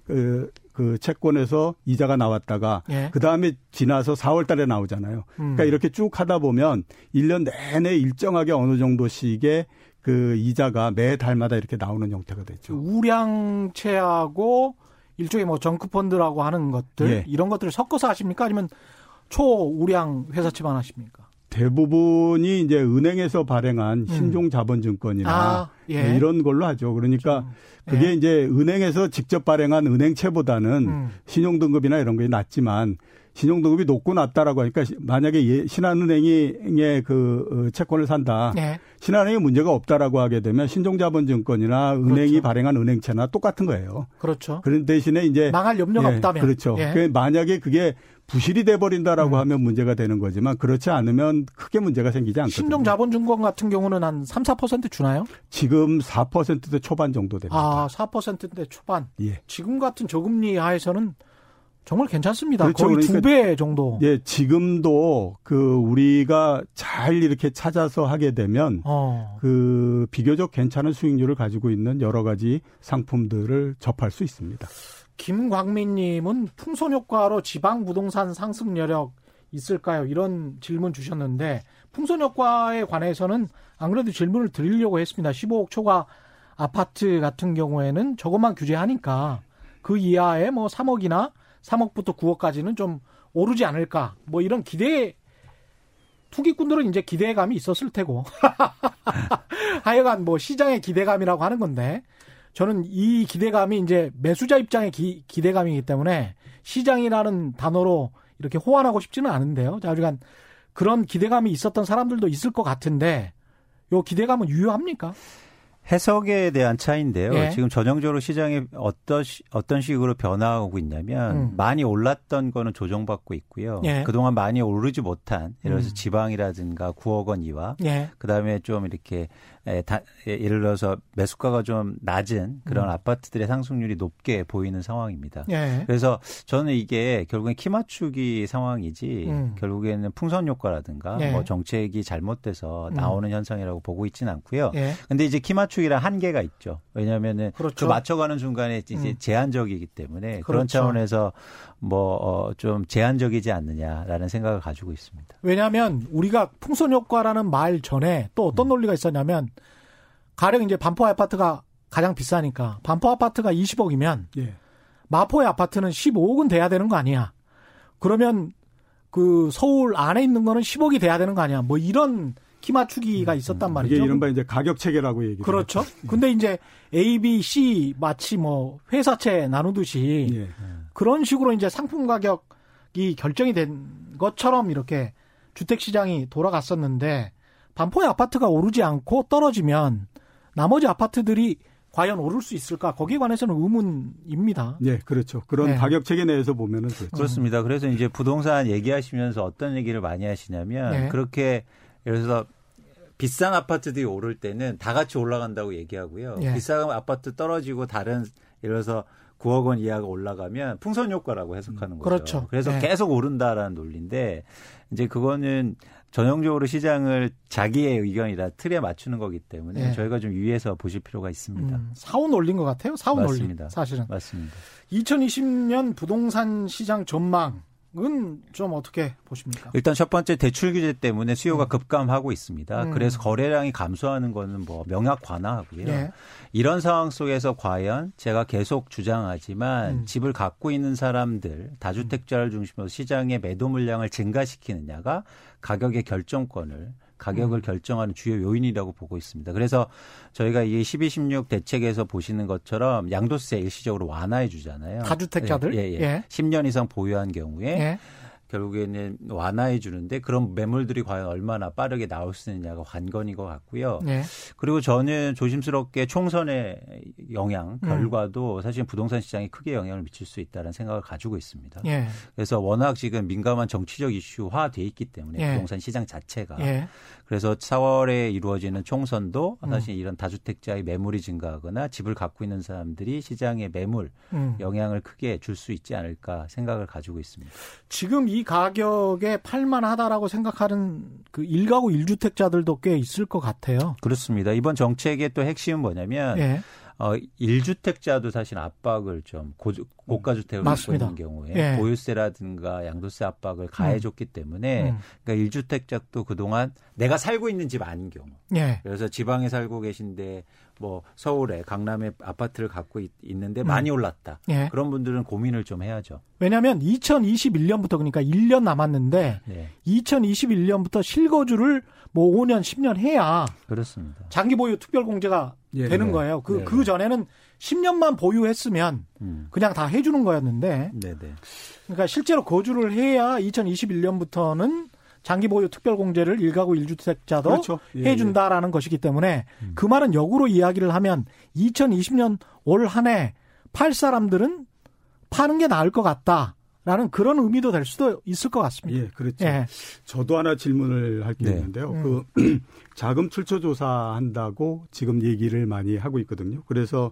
그, 그 채권에서 이자가 나왔다가 예. 그 다음에 지나서 4월 달에 나오잖아요. 음. 그러니까 이렇게 쭉 하다 보면 1년 내내 일정하게 어느 정도씩의 그 이자가 매 달마다 이렇게 나오는 형태가 됐죠.
우량채하고 일종의 뭐 정크펀드라고 하는 것들
예.
이런 것들을 섞어서 하십니까? 아니면 초우량 회사채만 하십니까?
대부분이 이제 은행에서 발행한 신종 자본증권이나
음. 아, 예.
네, 이런 걸로 하죠. 그러니까 그게
예.
이제 은행에서 직접 발행한 은행채보다는
음.
신용등급이나 이런 게 낮지만 신용등급이 높고 낮다라고 하니까 시- 만약에 예- 신한은행이의 그 어, 채권을 산다.
네.
신한은행이 문제가 없다라고 하게 되면 신종자본증권이나 은행이
그렇죠.
발행한 은행채나 똑같은 거예요.
그렇죠.
그런 대신에 이제
망할 염려가
예,
없다면.
그렇죠.
예.
그 만약에 그게 부실이 돼 버린다라고
음.
하면 문제가 되는 거지만 그렇지 않으면 크게 문제가 생기지 않거든요.
신종 자본 증권 같은 경우는 한 3, 4% 주나요?
지금 4%대 초반 정도 됩니다.
아, 4%인데 초반.
예.
지금 같은 저금리 하에서는 정말 괜찮습니다.
그렇죠.
거의
그러니까
두배 정도.
예, 지금도 그 우리가 잘 이렇게 찾아서 하게 되면
어.
그 비교적 괜찮은 수익률을 가지고 있는 여러 가지 상품들을 접할 수 있습니다.
김광민님은 풍선 효과로 지방 부동산 상승 여력 있을까요? 이런 질문 주셨는데 풍선 효과에 관해서는 안 그래도 질문을 드리려고 했습니다. 15억 초과 아파트 같은 경우에는 저것만 규제하니까 그 이하의 뭐 3억이나 3억부터 9억까지는 좀 오르지 않을까 뭐 이런 기대 투기꾼들은 이제 기대감이 있었을 테고 [laughs] 하여간 뭐 시장의 기대감이라고 하는 건데 저는 이 기대감이 이제 매수자 입장의 기, 기대감이기 때문에 시장이라는 단어로 이렇게 호환하고 싶지는 않은데요. 자, 우리가 그런 기대감이 있었던 사람들도 있을 것 같은데 요 기대감은 유효합니까?
해석에 대한 차이인데요.
예.
지금 전형적으로 시장이 어떤 시- 어떤 식으로 변화하고 있냐면
음.
많이 올랐던 거는 조정받고 있고요.
예.
그동안 많이 오르지 못한 예를 들어서
음.
지방이라든가 9억 원 이하
예.
그다음에 좀 이렇게 예, 예를 들어서 매수가가 좀 낮은 그런
음.
아파트들의 상승률이 높게 보이는 상황입니다.
예.
그래서 저는 이게 결국엔 키 맞추기 상황이지
음.
결국에는 풍선 효과라든가
예.
뭐 정책이 잘못돼서
음.
나오는 현상이라고 보고 있지는 않고요.
예.
근데 이제 키 맞추기란 한계가 있죠. 왜냐하면은
그렇죠.
그 맞춰가는 순간에 이제
음.
제한적이기 때문에 그런
그렇죠.
차원에서 뭐좀 제한적이지 않느냐라는 생각을 가지고 있습니다.
왜냐하면 우리가 풍선 효과라는 말 전에 또 어떤 논리가 있었냐면 가령 이제 반포 아파트가 가장 비싸니까 반포 아파트가 20억이면
예.
마포의 아파트는 15억은 돼야 되는 거 아니야. 그러면 그 서울 안에 있는 거는 10억이 돼야 되는 거 아니야. 뭐 이런 키 맞추기가 있었단 말이죠.
이게 이른바 이제 가격 체계라고 얘기를 그렇죠.
근데 이제 A, B, C 마치 뭐 회사채 나누듯이
예.
그런 식으로 이제 상품 가격이 결정이 된 것처럼 이렇게 주택 시장이 돌아갔었는데 반포의 아파트가 오르지 않고 떨어지면 나머지 아파트들이 과연 오를 수 있을까? 거기에 관해서는 의문입니다.
예, 그렇죠. 그런
네.
가격 체계 내에서 보면은 그렇죠.
그렇습니다. 그래서 이제 부동산 얘기하시면서 어떤 얘기를 많이 하시냐면
네.
그렇게 예를 들어서 비싼 아파트들이 오를 때는 다 같이 올라간다고 얘기하고요.
예.
비싼 아파트 떨어지고 다른 예를 들어서 9억 원 이하가 올라가면 풍선 효과라고 해석하는 거죠.
그렇죠.
그래서
네.
계속 오른다라는 논리인데 이제 그거는 전형적으로 시장을 자기의 의견이라 틀에 맞추는 거기 때문에
네.
저희가 좀 유의해서 보실 필요가 있습니다.
음, 사후 논리인 것 같아요. 사후 논리.
맞습니다.
사실은.
맞습니다.
2020년 부동산 시장 전망 은좀 어떻게 보십니까?
일단 첫 번째 대출 규제 때문에 수요가 급감하고 있습니다.
음.
그래서 거래량이 감소하는 거는 뭐 명확 관화하고요.
예.
이런 상황 속에서 과연 제가 계속 주장하지만
음.
집을 갖고 있는 사람들 다주택자를 중심으로 시장의 매도 물량을 증가시키느냐가 가격의 결정권을 가격을
음.
결정하는 주요 요인이라고 보고 있습니다. 그래서 저희가 이 12, 16 대책에서 보시는 것처럼 양도세 일시적으로 완화해 주잖아요.
다주택자들?
예, 예, 예.
예.
10년 이상 보유한 경우에
예.
결국에는 완화해 주는데 그런 매물들이 과연 얼마나 빠르게 나올 수 있느냐가 관건인 것 같고요.
예.
그리고 저는 조심스럽게 총선의 영향
음.
결과도 사실 부동산 시장에 크게 영향을 미칠 수 있다는 생각을 가지고 있습니다.
예.
그래서 워낙 지금 민감한 정치적 이슈화 돼 있기 때문에
예.
부동산 시장 자체가
예.
그래서 4월에 이루어지는 총선도
음.
사실 이런 다주택자의 매물이 증가하거나 집을 갖고 있는 사람들이 시장의 매물
음.
영향을 크게 줄 수 있지 않을까 생각을 가지고 있습니다.
지금 이 가격에 팔만하다라고 생각하는 그 1가구 1주택자들도 꽤 있을 것 같아요.
그렇습니다. 이번 정책의 또 핵심은 뭐냐면
예.
어, 1주택자도 사실 압박을 좀 고, 고가 주택을 갖고 있는 경우에 예. 보유세라든가 양도세 압박을 가해줬기 때문에 음. 그러니까 1주택자도 그동안 내가 살고 있는 집 아닌 경우. 예. 그래서 지방에 살고 계신데 뭐 서울에 강남에 아파트를 갖고 있, 는데 음. 많이 올랐다. 예. 그런 분들은 고민을 좀 해야죠.
왜냐하면 2021년부터 그러니까 1년 남았는데 예. 2021년부터 실거주를 뭐 5년 10년 해야
그렇습니다.
장기 보유 특별 공제가 예. 되는 거예요. 그그 네. 그 전에는 10년만 보유했으면 음. 그냥 다 해주는 거였는데. 네네. 그러니까 실제로 거주를 해야 2021년부터는 장기 보유 특별 공제를 1가구 1주택자도 그렇죠. 예, 해준다라는 예. 것이기 때문에 음. 그 말은 역으로 이야기를 하면 2020년 올 한 해 팔 사람들은 파는 게 나을 것 같다. 라는 그런 의미도 될 수도 있을 것 같습니다.
예, 그렇죠. 예. 저도 하나 질문을 할게 네. 있는데요. 음. 그 [clears throat] 자금 출처 조사한다고 지금 얘기를 많이 하고 있거든요. 그래서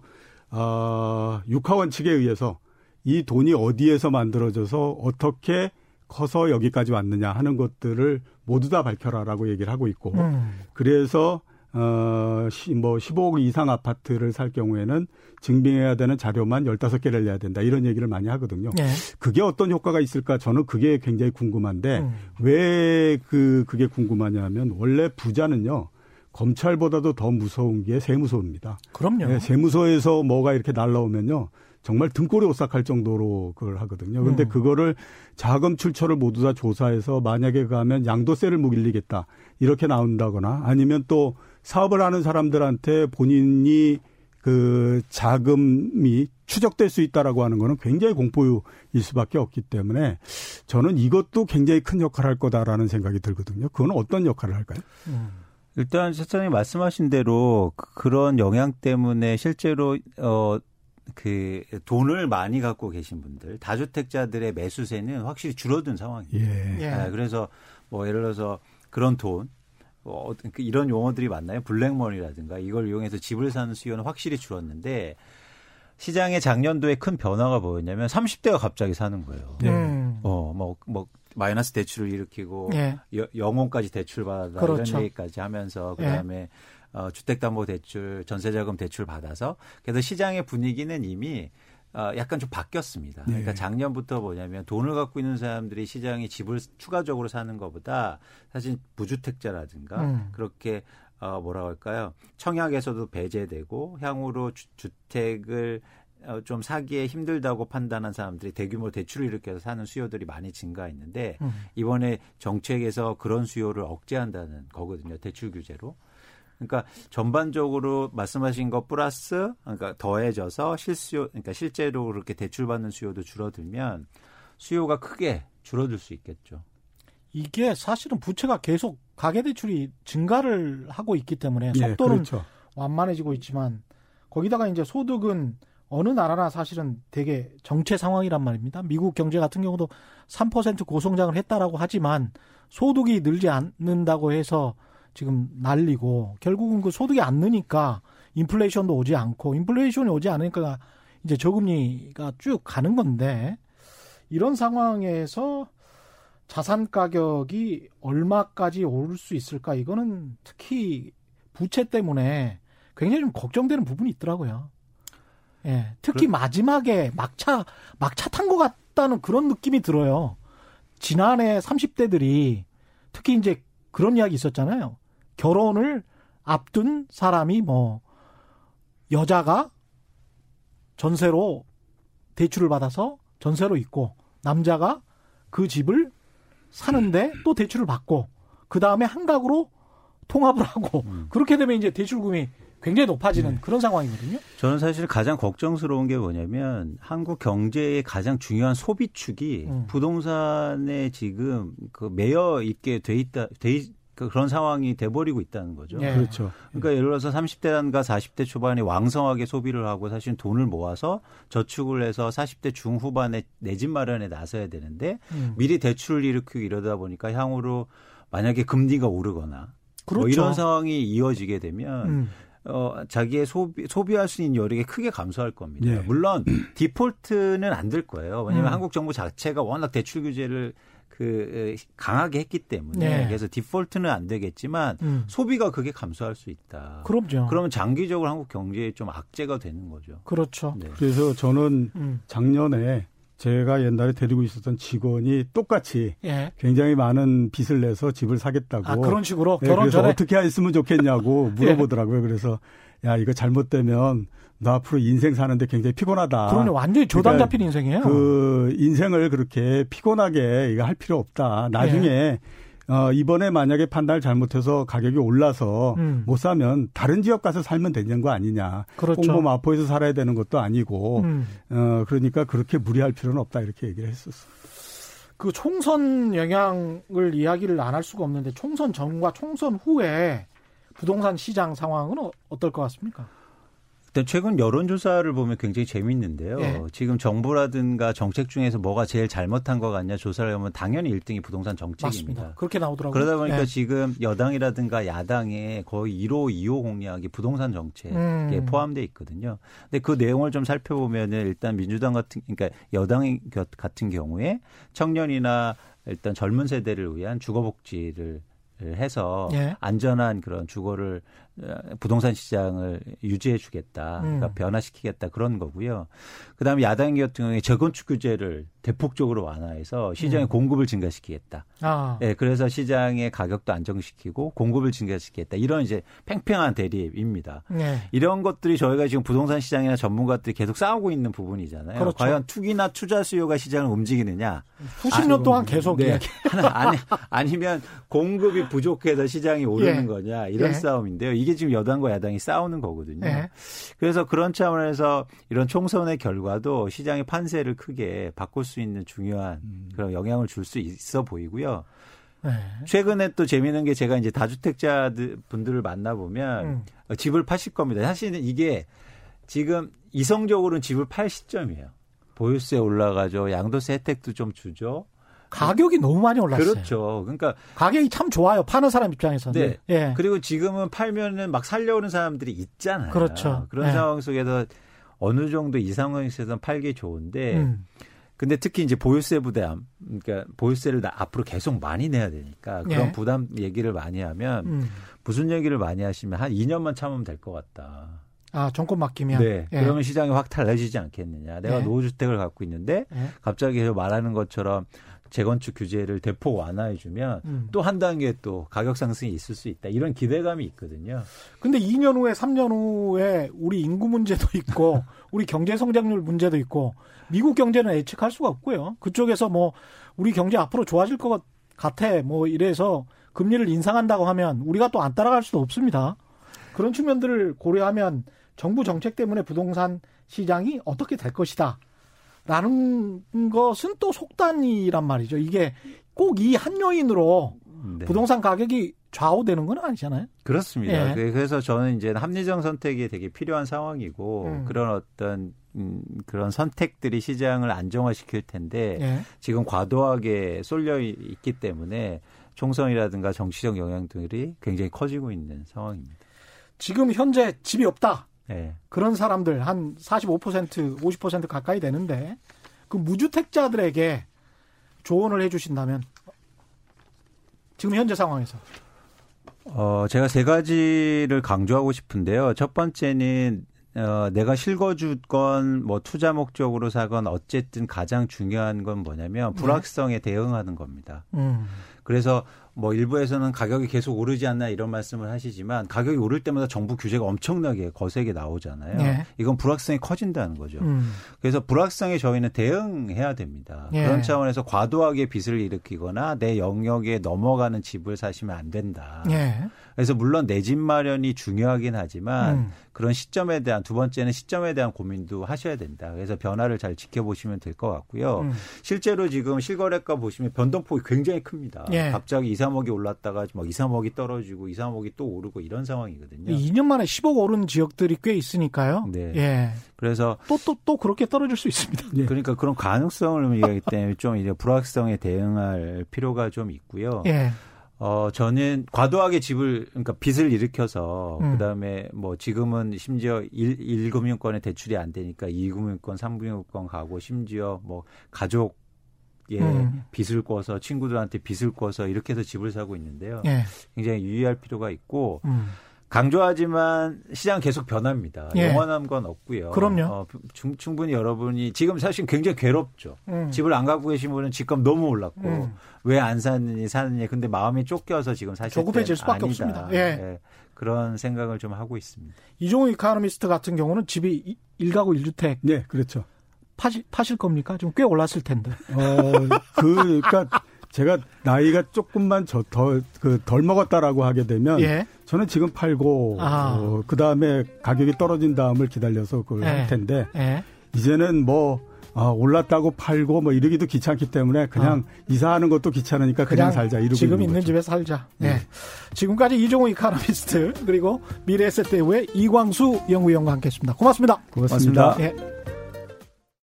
어, 육하원 측에 의해서 이 돈이 어디에서 만들어져서 어떻게 커서 여기까지 왔느냐 하는 것들을 모두 다 밝혀라라고 얘기를 하고 있고 음. 그래서 어, 시, 뭐 15억 이상 아파트를 살 경우에는 증빙해야 되는 자료만 15개를 내야 된다. 이런 얘기를 많이 하거든요. 네. 그게 어떤 효과가 있을까? 저는 그게 굉장히 궁금한데 음. 왜그 그게 궁금하냐면 원래 부자는요. 검찰보다도 더 무서운 게 세무서입니다.
그럼요. 네,
세무서에서 뭐가 이렇게 날라오면요. 정말 등골이 오싹할 정도로 그걸 하거든요. 근데 음. 그거를 자금 출처를 모두 다 조사해서 만약에 가면 양도세를 묵일리겠다. 이렇게 나온다거나 아니면 또 사업을 하는 사람들한테 본인이 그 자금이 추적될 수 있다라고 하는 거는 굉장히 공포일 수밖에 없기 때문에 저는 이것도 굉장히 큰 역할을 할 거다라는 생각이 들거든요. 그건 어떤 역할을 할까요? 음.
일단 실장님 말씀하신 대로 그, 그런 영향 때문에 실제로 어 그 돈을 많이 갖고 계신 분들 다주택자들의 매수세는 확실히 줄어든 상황이에요. 예. 예. 네, 그래서 뭐 예를 들어서 그런 돈 뭐그 이런 용어들이 맞나요? 블랙머니라든가 이걸 이용해서 집을 사는 수요는 확실히 줄었는데 시장의 작년도에 큰 변화가 뭐였냐면 30대가 갑자기 사는 거예요. 네. 어, 뭐, 뭐, 마이너스 대출을 일으키고, 예. 영혼까지 대출 받아 그렇죠. 이런 얘기까지 하면서, 그 다음에 예. 어, 주택담보대출, 전세자금 대출 받아서 그래서 시장의 분위기는 이미 어, 약간 좀 바뀌었습니다. 네. 그러니까 작년부터 뭐냐면 돈을 갖고 있는 사람들이 시장에 집을 추가적으로 사는 것보다 사실 무주택자라든가 음. 그렇게 어, 뭐라고 할까요? 청약에서도 배제되고 향후로 주, 주택을 어, 좀 사기에 힘들다고 판단한 사람들이 대규모 대출을 일으켜서 사는 수요들이 많이 증가했는데 음. 이번에 정책에서 그런 수요를 억제한다는 거거든요. 대출 규제로. 그러니까 전반적으로 말씀하신 것 플러스 그러니까 더해져서 실수요 그러니까 실제로 그렇게 대출받는 수요도 줄어들면 수요가 크게 줄어들 수 있겠죠.
이게 사실은 부채가 계속 가계 대출이 증가를 하고 있기 때문에 예, 속도는 예, 그렇죠. 완만해지고 있지만 거기다가 이제 소득은 어느 나라나 사실은 되게 정체 상황이란 말입니다. 미국 경제 같은 경우도 3% 고성장을 했다라고 하지만 소득이 늘지 않는다고 해서 지금 날리고 결국은 그 소득이 안 느니까 인플레이션도 오지 않고 인플레이션이 오지 않으니까 이제 저금리가 쭉 가는 건데 이런 상황에서 자산 가격이 얼마까지 오를 수 있을까 이거는 특히 부채 때문에 굉장히 좀 걱정되는 부분이 있더라고요. 예. 특히 그래. 마지막에 막차 막차 탄 것 같다는 그런 느낌이 들어요. 지난해 30대들이 특히 이제 그런 이야기 있었잖아요. 결혼을 앞둔 사람이 뭐 여자가 전세로 대출을 받아서 전세로 있고 남자가 그 집을 사는데 또 대출을 받고 그 다음에 한각으로 통합을 하고 음. 그렇게 되면 이제 대출금이 굉장히 높아지는 네. 그런 상황이거든요.
저는 사실 가장 걱정스러운 게 뭐냐면 한국 경제의 가장 중요한 소비축이 음. 부동산에 지금 그 매여 있게 돼 있다 돼 그 그런 상황이 돼버리고 있다는 거죠.
네. 그렇죠.
그러니까 예를 들어서 30대단과 40대 초반에 왕성하게 소비를 하고 사실 돈을 모아서 저축을 해서 40대 중후반에 내 집 마련에 나서야 되는데 음. 미리 대출을 일으키고 이러다 보니까 향후로 만약에 금리가 오르거나 뭐 그렇죠. 뭐 이런 상황이 이어지게 되면 음. 어, 자기의 소비, 소비할 수 있는 여력이 크게 감소할 겁니다. 네. 물론 디폴트는 안 될 거예요. 왜냐하면 음. 한국 정부 자체가 워낙 대출 규제를 그 강하게 했기 때문에 네. 그래서 디폴트는 안 되겠지만 음. 소비가 그게 감소할 수 있다.
그럼요.
그러면 장기적으로 한국 경제에 좀 악재가 되는 거죠.
그렇죠.
네. 그래서 저는 음. 작년에 제가 옛날에 데리고 있었던 직원이 똑같이 예. 굉장히 많은 빚을 내서 집을 사겠다고.
아, 그런 식으로
네, 결혼 전에 어떻게 했으면 좋겠냐고 [laughs] 물어보더라고요. 예. 그래서 야 이거 잘못되면 너 앞으로 인생 사는데 굉장히 피곤하다.
그러면 완전히 조단 그러니까 잡힌 인생이에요.
그 인생을 그렇게 피곤하게 이거 할 필요 없다. 나중에 예. 어, 이번에 만약에 판단을 잘못해서 가격이 올라서 음. 못 사면 다른 지역 가서 살면 되는 거 아니냐. 그렇죠. 홍보 마포에서 살아야 되는 것도 아니고, 음. 어, 그러니까 그렇게 무리할 필요는 없다 이렇게 얘기를 했었어.
그 총선 영향을 이야기를 안 할 수가 없는데 총선 전과 총선 후에 부동산 시장 상황은 어, 어떨 것 같습니까?
일단 최근 여론조사를 보면 굉장히 재밌는데요. 예. 지금 정부라든가 정책 중에서 뭐가 제일 잘못한 것 같냐 조사를 하면 당연히 1등이 부동산 정책입니다.
맞습니다. 그렇게 나오더라고요.
그러다 보니까 예. 지금 여당이라든가 야당의 거의 1호, 2호 공약이 부동산 정책에 음. 포함되어 있거든요. 근데 그 내용을 좀 살펴보면은 일단 민주당 같은 그러니까 여당 같은 경우에 청년이나 일단 젊은 세대를 위한 주거복지를 해서 예. 안전한 그런 주거를 부동산 시장을 유지해 주겠다. 그러니까 음. 변화시키겠다 그런 거고요. 그다음에 야당 같은 경우에 재건축 규제를 대폭적으로 완화해서 시장의 음. 공급을 증가시키겠다. 아. 네, 그래서 시장의 가격도 안정시키고 공급을 증가시키겠다. 이런 이제 팽팽한 대립입니다. 네. 이런 것들이 저희가 지금 부동산 시장이나 전문가들이 계속 싸우고 있는 부분이잖아요. 그렇죠. 과연 투기나 투자 수요가 시장을 움직이느냐?
수십 년 아, 동안 계속 네. [laughs]
아니, 아니면 공급이 부족해서 시장이 오르는 예. 거냐 이런 예. 싸움인데요. 이게 지금 여당과 야당이 싸우는 거거든요. 예. 그래서 그런 차원에서 이런 총선의 결과도 시장의 판세를 크게 바꿀 수 있는 중요한 음. 그런 영향을 줄 수 있어 보이고요. 네. 최근에 또 재미있는 게 제가 이제 다주택자 분들을 만나보면 음. 집을 파실 겁니다. 사실은 이게 지금 이성적으로는 집을 팔 시점이에요. 보유세 올라가죠. 양도세 혜택도 좀 주죠.
가격이 너무 많이 올랐어요.
그렇죠. 그러니까
가격이 참 좋아요. 파는 사람 입장에서는. 네.
예. 그리고 지금은 팔면은 막 살려오는 사람들이 있잖아요.
그렇죠.
그런 예. 상황 속에서 어느 정도 이 상황에서는 팔기 좋은데 음. 근데 특히 이제 보유세 부담, 그러니까 보유세를 앞으로 계속 많이 내야 되니까 그런 예. 부담 얘기를 많이 하면 음. 무슨 얘기를 많이 하시면 한 2년만 참으면 될 것 같다.
아, 정권 맡기면?
네. 예. 그러면 시장이 확 달라지지 않겠느냐. 내가 예. 노후주택을 갖고 있는데 예. 갑자기 말하는 것처럼 재건축 규제를 대폭 완화해주면 음. 또한 단계 또 가격 상승이 있을 수 있다. 이런 기대감이 있거든요.
근데 2년 후에 3년 후에 우리 인구 문제도 있고 [laughs] 우리 경제 성장률 문제도 있고 미국 경제는 예측할 수가 없고요. 그쪽에서 뭐 우리 경제 앞으로 좋아질 것 같아 뭐 이래서 금리를 인상한다고 하면 우리가 또 안 따라갈 수도 없습니다. 그런 측면들을 고려하면 정부 정책 때문에 부동산 시장이 어떻게 될 것이다. 라는 것은 또 속단이란 말이죠. 이게 꼭 이 한 요인으로 네. 부동산 가격이 좌우되는 건 아니잖아요.
그렇습니다. 예. 그, 그래서 저는 이제 합리적 선택이 되게 필요한 상황이고 음. 그런 어떤 음, 그런 선택들이 시장을 안정화시킬 텐데 예. 지금 과도하게 쏠려 있기 때문에 총선이라든가 정치적 영향들이 굉장히 커지고 있는 상황입니다.
지금 현재 집이 없다. 네. 그런 사람들 한 45% 50% 가까이 되는데 그 무주택자들에게 조언을 해주신다면 지금 현재 상황에서
어 제가 세 가지를 강조하고 싶은데요. 첫 번째는 어, 내가 실거주건 뭐 투자 목적으로 사건 어쨌든 가장 중요한 건 뭐냐면 네. 불확성에 네. 대응하는 겁니다. 음. 그래서 뭐 일부에서는 가격이 계속 오르지 않나 이런 말씀을 하시지만 가격이 오를 때마다 정부 규제가 엄청나게 거세게 나오잖아요. 네. 이건 불확성이 커진다는 거죠. 음. 그래서 불확성에 저희는 대응해야 됩니다. 네. 그런 차원에서 과도하게 빚을 일으키거나 내 영역에 넘어가는 집을 사시면 안 된다. 네. 그래서 물론 내 집 마련이 중요하긴 하지만 음. 그런 시점에 대한 두 번째는 시점에 대한 고민도 하셔야 된다. 그래서 변화를 잘 지켜보시면 될 것 같고요. 음. 실제로 지금 실거래가 보시면 변동폭이 굉장히 큽니다. 예. 갑자기 2, 3억이 올랐다가 막 2, 3억이 떨어지고 2, 3억이 또 오르고 이런 상황이거든요.
2년 만에 10억 오른 지역들이 꽤 있으니까요. 네. 예.
그래서
또 또또 그렇게 떨어질 수 있습니다.
예. 그러니까 그런 가능성을 얘기하기 때문에 좀 이제 불확성에 대응할 필요가 좀 있고요. 예. 어, 저는 과도하게 집을, 그러니까 빚을 일으켜서, 음. 그 다음에 뭐 지금은 심지어 1, 1금융권에 대출이 안 되니까 2금융권, 3금융권 가고 심지어 뭐 가족 음. 빚을 꿔서 친구들한테 빚을 꿔서 이렇게 해서 집을 사고 있는데요. 예. 굉장히 유의할 필요가 있고 음. 강조하지만 시장 계속 변합니다. 예. 영원한 건 없고요.
그럼요. 어,
충 분히 여러분이 지금 사실 굉장히 괴롭죠. 음. 집을 안 갖고 계신 분은 집값 너무 올랐고 음. 왜안 사느니 사느니 근데 마음이 쫓겨서 지금 사실
조급해질 수밖에 아니다. 없습니다. 예. 예.
그런 생각을 좀 하고 있습니다.
이종우 이카노미스트 같은 경우는 집이 1가구 1주택.
네, 그렇죠.
파실, 파실 겁니까? 좀 꽤 올랐을 텐데.
어, 그, 그러니까 제가 나이가 조금만 저덜그덜 먹었다라고 하게 되면 예. 저는 지금 팔고 아. 어, 그 다음에 가격이 떨어진 다음을 기다려서 그걸 예. 할 텐데 예. 이제는 뭐 아, 올랐다고 팔고 뭐 이러기도 귀찮기 때문에 그냥 아. 이사하는 것도 귀찮으니까 그냥, 그냥 살자 이러고
지금
있는,
있는 집에 살자. 네. 네. 지금까지 이종호 이카노미스트 그리고 미래에셋대우의 이광수 연구위원과 함께했습니다. 고맙습니다.
고맙습니다. 고맙습니다. 네.